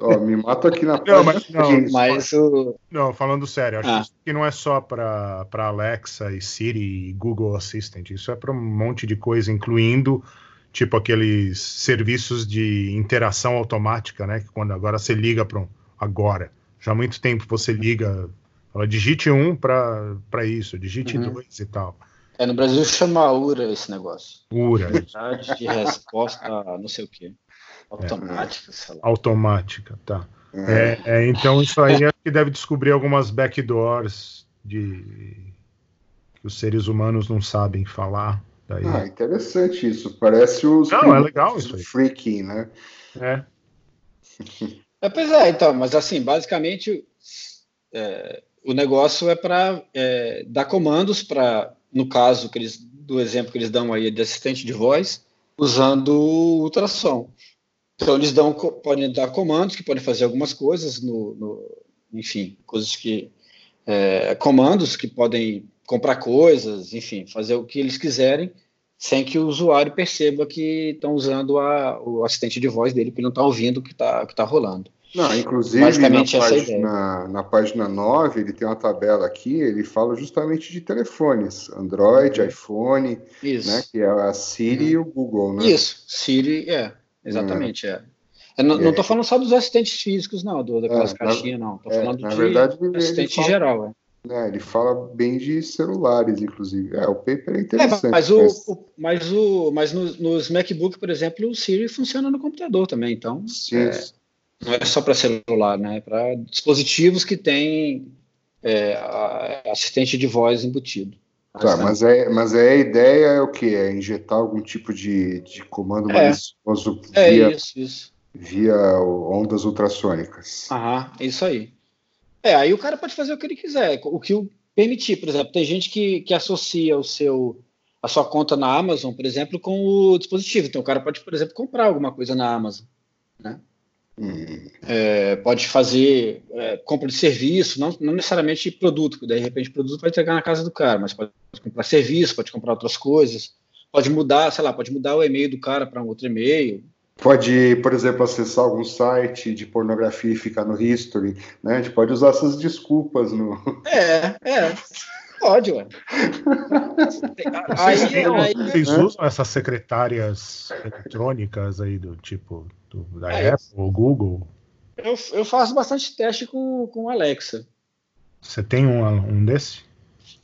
Ó, me mato aqui na. Não, mas, não, mas o... não falando sério, acho ah. que não é só para Alexa e Siri e Google Assistant, isso é para um monte de coisa, incluindo tipo aqueles serviços de interação automática, né? Que quando agora você liga para um, agora, já há muito tempo você liga, fala digite um para isso, digite uhum. dois e tal. É, no Brasil chama URA esse negócio. URA. De resposta não sei o quê. Automática, é. Automática, tá. É, é, então isso aí é que deve descobrir algumas backdoors de que os seres humanos não sabem falar. Daí... Ah, interessante isso. Parece os. Não, é legal isso aí. Freaking, né? É. é. Pois é, então, mas assim, basicamente é, o negócio é para é, dar comandos para, no caso que eles, do exemplo que eles dão aí de assistente de voz, usando ultrassom. Então eles dão, podem dar comandos que podem fazer algumas coisas no, no enfim, coisas que é, comandos que podem comprar coisas, enfim, fazer o que eles quiserem, sem que o usuário perceba que estão usando a, o assistente de voz dele, que ele não está ouvindo o que está que tá rolando. Não, inclusive Basicamente, na, página, na página 9, ele tem uma tabela aqui, ele fala justamente de telefones, Android, uhum. iPhone, né, que é a Siri uhum. e o Google, né? Isso, Siri, é, exatamente, é. é. Não estou falando só dos assistentes físicos, não, do, daquelas é, caixinhas, não. Estou é, falando de verdade, assistente fala, geral. É. é. ele fala bem de celulares, inclusive. É, o paper é interessante. É, mas, o, mas... O, mas, o, mas no, nos MacBook, por exemplo, o Siri funciona no computador também, então. Sim. É, não é só para celular, né? É para dispositivos que têm é, assistente de voz embutido. Tá, mas, é, mas é a ideia é o que? É injetar algum tipo de, de comando é, malicioso é via, isso, isso. via ondas ultrassônicas. Aham, isso aí. É, aí o cara pode fazer o que ele quiser, o que o permitir, por exemplo. Tem gente que, que associa o seu a sua conta na Amazon, por exemplo, com o dispositivo. Então o cara pode, por exemplo, comprar alguma coisa na Amazon, né? É, pode fazer é, compra de serviço, não, não necessariamente produto, porque de repente o produto vai entregar na casa do cara, mas pode comprar serviço, pode comprar outras coisas, pode mudar, sei lá, pode mudar o e-mail do cara para um outro e-mail. Pode, por exemplo, acessar algum site de pornografia e ficar no history, né? A gente pode usar essas desculpas no. É, é. Pode, ué. aí, aí, Vocês usam essas secretárias eletrônicas aí do tipo do, da é, Apple ou Google? Eu, eu faço bastante teste com, com Alexa. Você tem um, um desse?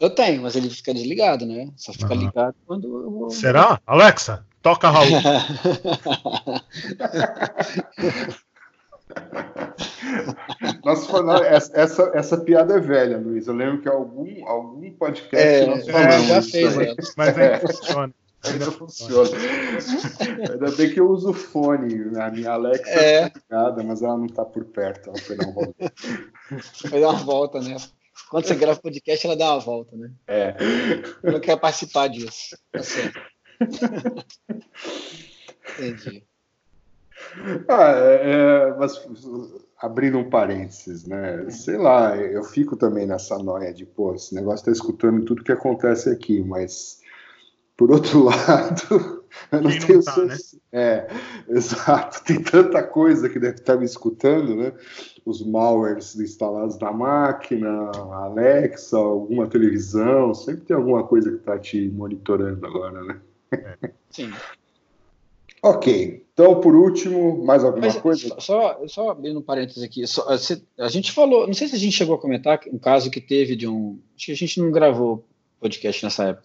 Eu tenho, mas ele fica desligado, né? Só fica uhum. ligado quando eu vou... Será? Alexa, toca Raul. Nossa, essa, essa, essa, piada é velha, Luiz. Eu lembro que algum, algum podcast é, nós falamos. já fez, é. mas ainda funciona. Ainda funciona. Ainda bem que eu uso fone. A minha Alexa é ligada, mas ela não está por perto. Ela foi dar uma volta. Foi dar uma volta, né? Quando você grava podcast, ela dá uma volta, né? É. Não quer participar disso. Tá certo. Entendi. Ah, é, é, mas abrindo um parênteses, né? Sei lá, eu fico também nessa noia de, pô, esse negócio tá escutando tudo que acontece aqui, mas por outro lado, eu não Quem tenho. Não tá, né? É, exato. Tem tanta coisa que deve estar me escutando, né? Os malwares instalados na máquina, Alexa, alguma televisão, sempre tem alguma coisa que está te monitorando agora, né? É. Sim. Ok. Então, por último, mais alguma Mas, coisa? Só, só abrindo um parênteses aqui. Só, a gente falou, não sei se a gente chegou a comentar um caso que teve de um. Acho que a gente não gravou podcast nessa época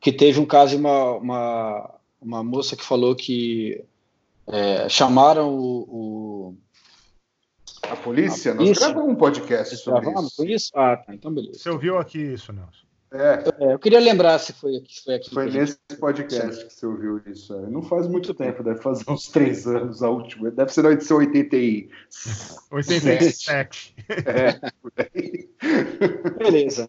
que teve um caso de uma, uma, uma moça que falou que é, chamaram o, o, a polícia? A Nós gravamos um podcast sobre gravamos isso. isso. Ah, tá, então beleza. Você ouviu aqui isso, Nelson? É. é. eu queria lembrar se foi aqui. Foi, aqui foi nesse gente... podcast que você ouviu isso. É. Não faz muito tempo, deve fazer uns três anos a última. Deve ser na edição 80 e... 87. é, por aí. Beleza.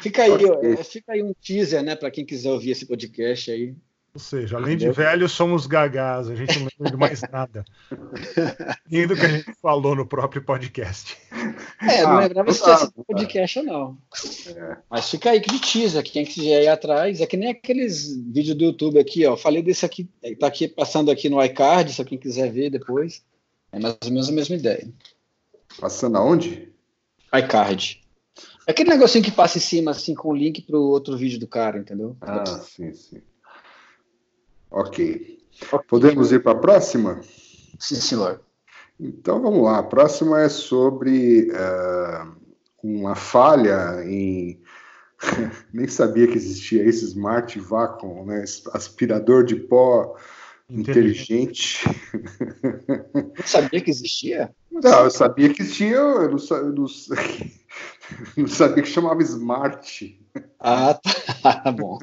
Fica aí, okay. fica aí um teaser, né, para quem quiser ouvir esse podcast aí. Ou seja, além de velhos, somos gagás, a gente não lembra de mais nada. Nem do que a gente falou no próprio podcast. É, não ah, lembrava se tinha sido podcast ou não. É. Mas fica aí que de teaser, que quem quiser ir atrás, é que nem aqueles vídeos do YouTube aqui, ó. Falei desse aqui, tá aqui passando aqui no iCard, se quem quiser ver depois. É mais ou menos a mesma ideia. Passando aonde? iCard. É aquele negocinho que passa em cima, assim, com o link para o outro vídeo do cara, entendeu? Ah, sim, sim. Ok. Podemos ir para a próxima? Sim, senhor. Então vamos lá. A próxima é sobre uh, uma falha em. Nem sabia que existia esse Smart Vacuum, né? aspirador de pó inteligente. Não sabia que existia? Não, eu sabia que existia, eu não, eu não, não sabia que chamava Smart. Ah, tá bom.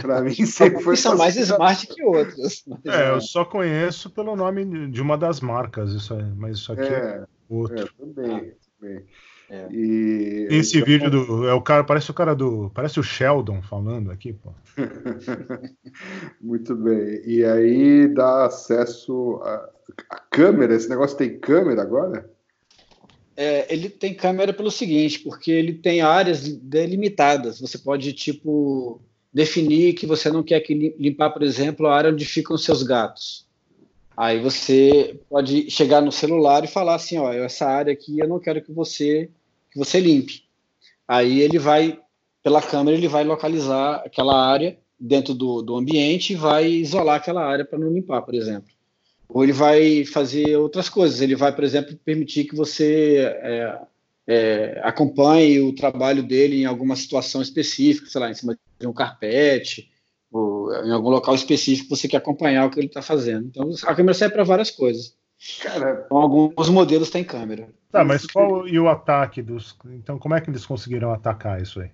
Para mim sempre foi. São mais smart que outros. É, eu só conheço pelo nome de uma das marcas, isso aí, mas isso aqui é, é outro. É, também, também. É. E, Esse então... vídeo do. É o cara, parece o cara do. Parece o Sheldon falando aqui, pô. Muito bem. E aí dá acesso a, a câmera. Esse negócio tem câmera agora? É, ele tem câmera pelo seguinte, porque ele tem áreas delimitadas. Você pode, tipo, definir que você não quer que limpar, por exemplo, a área onde ficam seus gatos. Aí você pode chegar no celular e falar assim, ó, essa área aqui eu não quero que você que você limpe. Aí ele vai, pela câmera, ele vai localizar aquela área dentro do, do ambiente e vai isolar aquela área para não limpar, por exemplo. Ou ele vai fazer outras coisas. Ele vai, por exemplo, permitir que você é, é, acompanhe o trabalho dele em alguma situação específica, sei lá, em cima de um carpete, ou em algum local específico você quer acompanhar o que ele está fazendo. Então, a câmera serve para várias coisas. Cara, então, alguns modelos têm câmera. Tá, mas qual e o ataque dos. Então, como é que eles conseguiram atacar isso aí?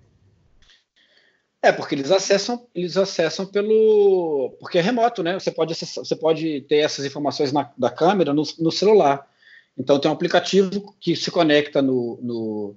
É, porque eles acessam, eles acessam pelo. Porque é remoto, né? Você pode, acessar, você pode ter essas informações na, da câmera no, no, celular. Então tem um aplicativo que se conecta no, no,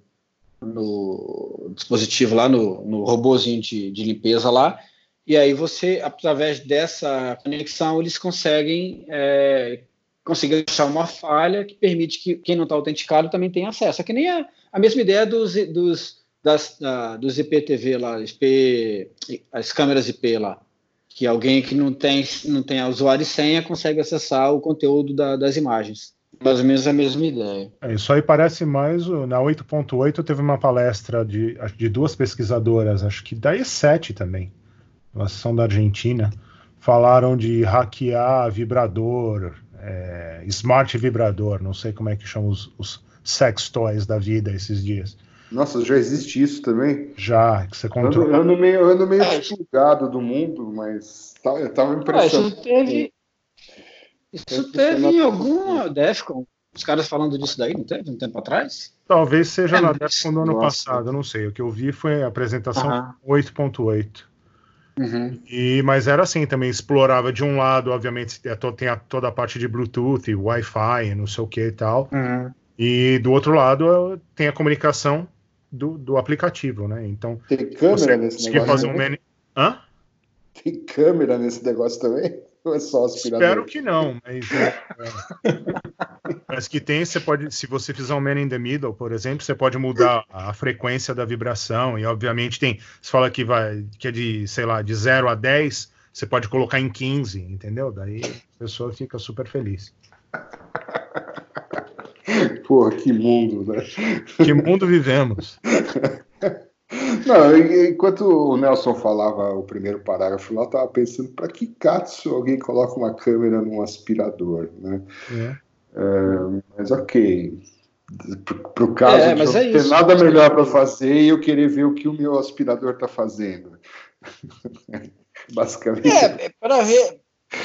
no dispositivo lá, no, no robôzinho de, de, limpeza lá, e aí você, através dessa conexão, eles conseguem é, conseguir achar uma falha que permite que quem não está autenticado também tenha acesso. É que nem a, a mesma ideia dos, dos, das, da, dos IPTV lá, IP, as câmeras IP lá, que alguém que não tem, não tem usuário e senha consegue acessar o conteúdo da, das imagens. Mais ou menos a mesma ideia. É, isso aí parece mais. Na 8.8 teve uma palestra de, de duas pesquisadoras, acho que da E7 também, uma sessão da Argentina, falaram de hackear vibrador, é, smart vibrador, não sei como é que chamam os, os sex toys da vida esses dias. Nossa, já existe isso também? Já, que você controla. Eu ando meio, eu ando meio é, do mundo, mas tá, eu tava impressionado. Ah, isso teve, isso teve em alguma Defcon. Os caras falando disso daí, não teve um tempo atrás? Talvez seja é, na Defcon do ano nossa. passado, não sei. O que eu vi foi a apresentação uh -huh. 8.8. Uhum. E, mas era assim também, explorava de um lado, obviamente, é tem a, toda a parte de Bluetooth, Wi-Fi, não sei o que e tal. Uhum. E do outro lado tem a comunicação do, do aplicativo, né? Então. Tem câmera nesse negócio. Fazer um menu... Hã? Tem câmera nesse negócio também? Ou é só aspirador? Espero que não, mas. É, é. mas que tem, você pode, se você fizer um man in the middle, por exemplo, você pode mudar a frequência da vibração, e obviamente tem. Você fala que vai que é de, sei lá, de 0 a 10, você pode colocar em 15, entendeu? Daí a pessoa fica super feliz. Porra, que mundo, né? Que mundo vivemos. Não, enquanto o Nelson falava o primeiro parágrafo lá, eu tava pensando para que katsu alguém coloca uma câmera num aspirador, né? É. É, mas ok. Para o caso é, de não é ter nada melhor para fazer e eu querer ver o que o meu aspirador está fazendo. Basicamente. É, é para ver,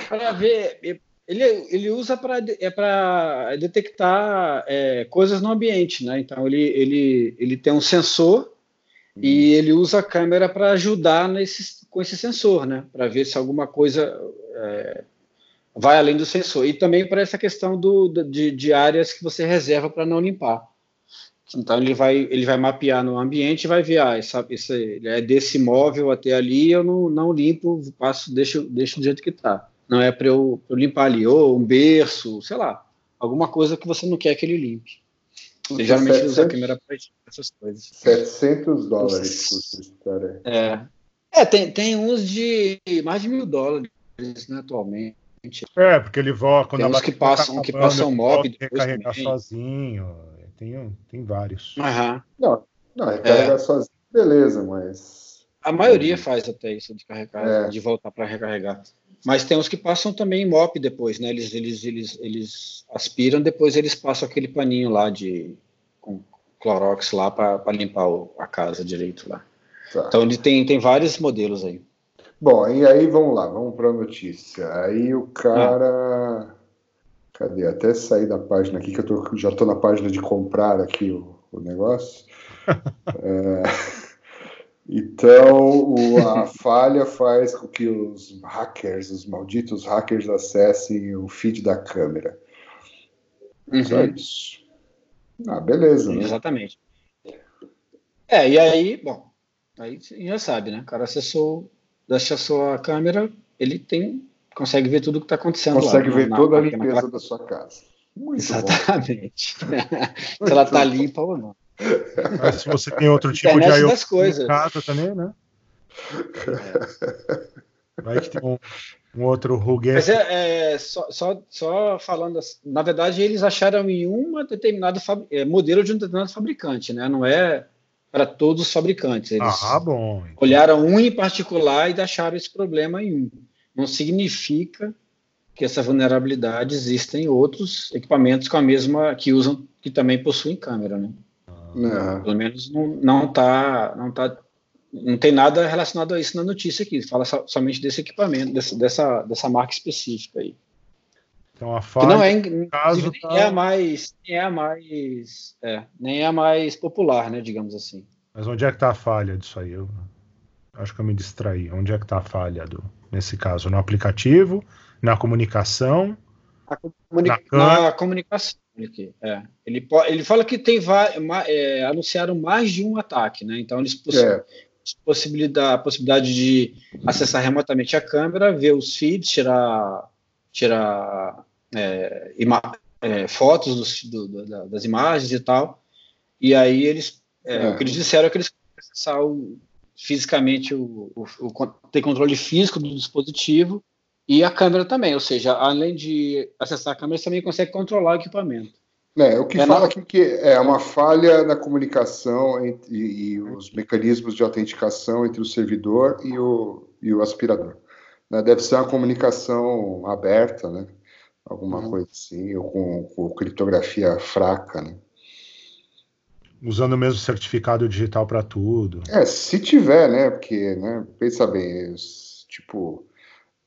para ver. Ele, ele usa para é para detectar é, coisas no ambiente, né? Então ele, ele, ele tem um sensor e ele usa a câmera para ajudar nesse, com esse sensor, né? Para ver se alguma coisa é, vai além do sensor. E também para essa questão do, de, de áreas que você reserva para não limpar. Então ele vai, ele vai mapear no ambiente e vai ver, ah, essa, esse, é desse móvel até ali, eu não, não limpo, passo, deixo, deixo do jeito que está. Não é para eu, eu, limpar ali, ou um berço, sei lá, alguma coisa que você não quer que ele limpe. Ele geralmente 700, usa a câmera para essas coisas. 700 dólares custa esse cara. É. É, tem, tem uns de mais de mil dólares né, atualmente. É, porque ele volta quando tem uns que passam, que passam mob recarregar sozinho. Tem, tem vários. Uhum. Não, não, recarregar é. sozinho, beleza, mas. A maioria faz até isso de carregar, é. de voltar para recarregar. Mas tem uns que passam também em mop depois, né? Eles, eles, eles, eles aspiram, depois eles passam aquele paninho lá de com Clorox lá para limpar o, a casa direito lá. Tá. Então ele tem, tem vários modelos aí. Bom, e aí vamos lá, vamos para a notícia. Aí o cara. Ah. Cadê? Até sair da página aqui, que eu tô, já estou na página de comprar aqui o, o negócio. é... Então, o, a falha faz com que os hackers, os malditos hackers, acessem o feed da câmera. Uhum. Só isso. Ah, beleza. Né? Exatamente. É, e aí, bom, aí já sabe, né? O cara acessou, acessou a câmera, ele tem, consegue ver tudo o que está acontecendo consegue lá. ver na, toda a limpeza da sua casa. Muito Exatamente. Se ela está limpa ou não. Mas se você tem outro tipo Internet de IoT das coisas. também, né? Vai que tem um, um outro Mas ruguete. é, é, só, só, só falando, assim, na verdade, eles acharam em uma determinada fab- é, modelo de um determinado fabricante, né? Não é para todos os fabricantes. Eles Ah, bom. olharam um em particular e acharam esse problema em um. Não significa que essa vulnerabilidade exista em outros equipamentos com a mesma que usam, que também possuem câmera, né? Não. Pelo menos não, não tá, não tá, não tem nada relacionado a isso na notícia aqui. Fala so- somente desse equipamento, desse- dessa, dessa marca específica aí. Então a Que falha. não é, inclusive, caso nem tá- é a mais, nem é a mais, é, nem é a mais popular, né? Digamos assim. Mas onde é que está a falha disso aí? Eu acho que eu me distraí. Onde é que está a falha do, nesse caso? No aplicativo, na comunicação? A comuni- Na na, comunicação. Aqui, é. ele, ele fala que tem é, anunciaram mais de um ataque, né? Então eles possu- É. possibilidade, a possibilidade de acessar remotamente a câmera, ver os feeds, tirar, tirar é, é, fotos dos- do- do- da- das imagens e tal. E aí eles, é, É. o que eles disseram é que eles acessar o- fisicamente o, o, o ter controle físico do dispositivo e a câmera também, ou seja, além de acessar a câmera, você também consegue controlar o equipamento. É, o que É, fala na- aqui que é uma falha na comunicação entre, e os mecanismos de autenticação entre o servidor e o, e o aspirador. Né, Deve ser uma comunicação aberta, né? Alguma Uhum. coisa assim, ou com, com criptografia fraca, né? Usando o mesmo certificado digital para tudo. É, se tiver, né? Porque, né? Pensa bem, tipo,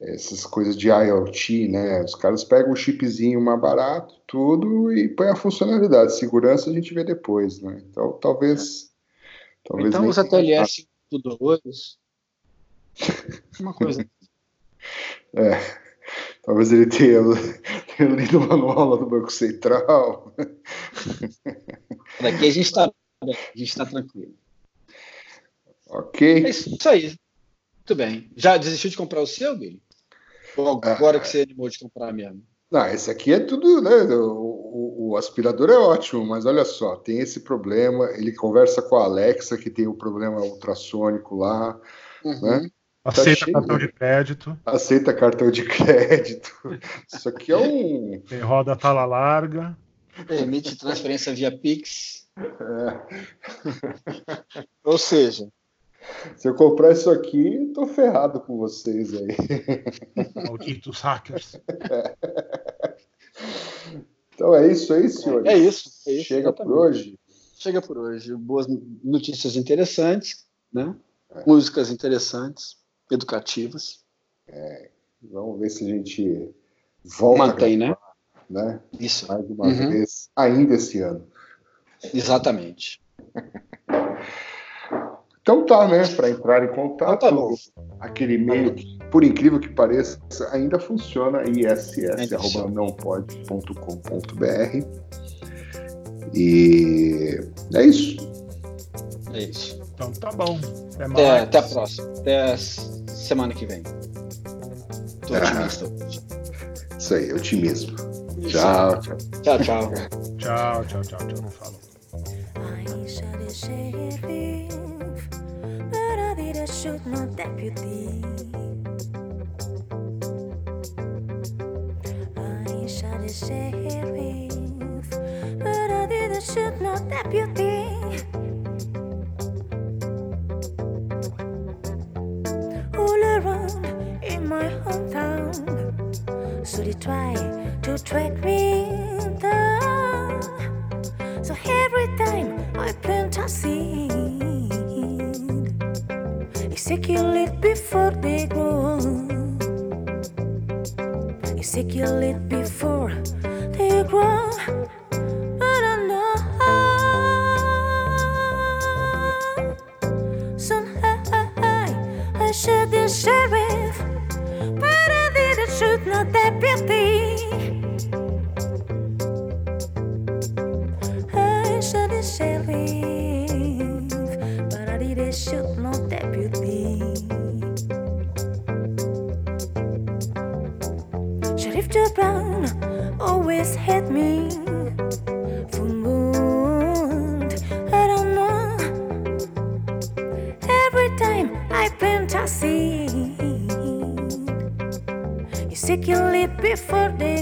essas coisas de IoT, né? Os caras pegam um chipzinho mais barato, tudo, e põe a funcionalidade. Segurança a gente vê depois, né? Então, talvez. talvez então TLS do 2. Uma coisa. É, talvez ele tenha, tenha lido o manual do Banco Central. Daqui a gente está a gente tá tranquilo. Ok. É isso aí. Muito bem. Já desistiu de comprar o seu, Billy? Ou agora que você animou de comprar mesmo? Não, esse aqui é tudo, né? O, o- o aspirador é ótimo, mas olha só, tem esse problema. Ele conversa com a Alexa, que tem o problema ultrassônico lá, né? Aceita cheio, cartão né? de crédito, Aceita cartão de crédito. Isso aqui é um. tem roda tala larga. Permite transferência via Pix. é, Ou seja, se eu comprar isso aqui, tô ferrado com vocês aí. Malditos hackers. Então é isso aí, senhores. é isso. É isso Chega por exatamente. hoje. Chega por hoje. Boas notícias interessantes, né? É. Músicas interessantes, educativas. Vamos ver se a gente volta Mantém, né? né? Isso. Mais uma Uhum. vez, ainda esse ano. Exatamente. Então tá, né? Para entrar em contato, Então tá aquele e-mail que, por incrível que pareça, ainda funciona, iss.nãopode.com.br. E é isso. É isso. Então tá bom. Até mais. Até, até a próxima. Até semana que vem. Tô Ah. otimista. Isso aí, otimismo. Tchau, tchau. Tchau, tchau. Tchau, tchau, tchau, tchau. Falou. Aisha shoot no deputy. Aisha the sheriff, but I didn't shoot no deputy. All around in my hometown, so they try to track me down. So every time I plant a seed, It before they grow. It before they grow. they should know their. Sharif Jabran always hate me. Full moon, I don't know. Every time I plant you seek your lip before they.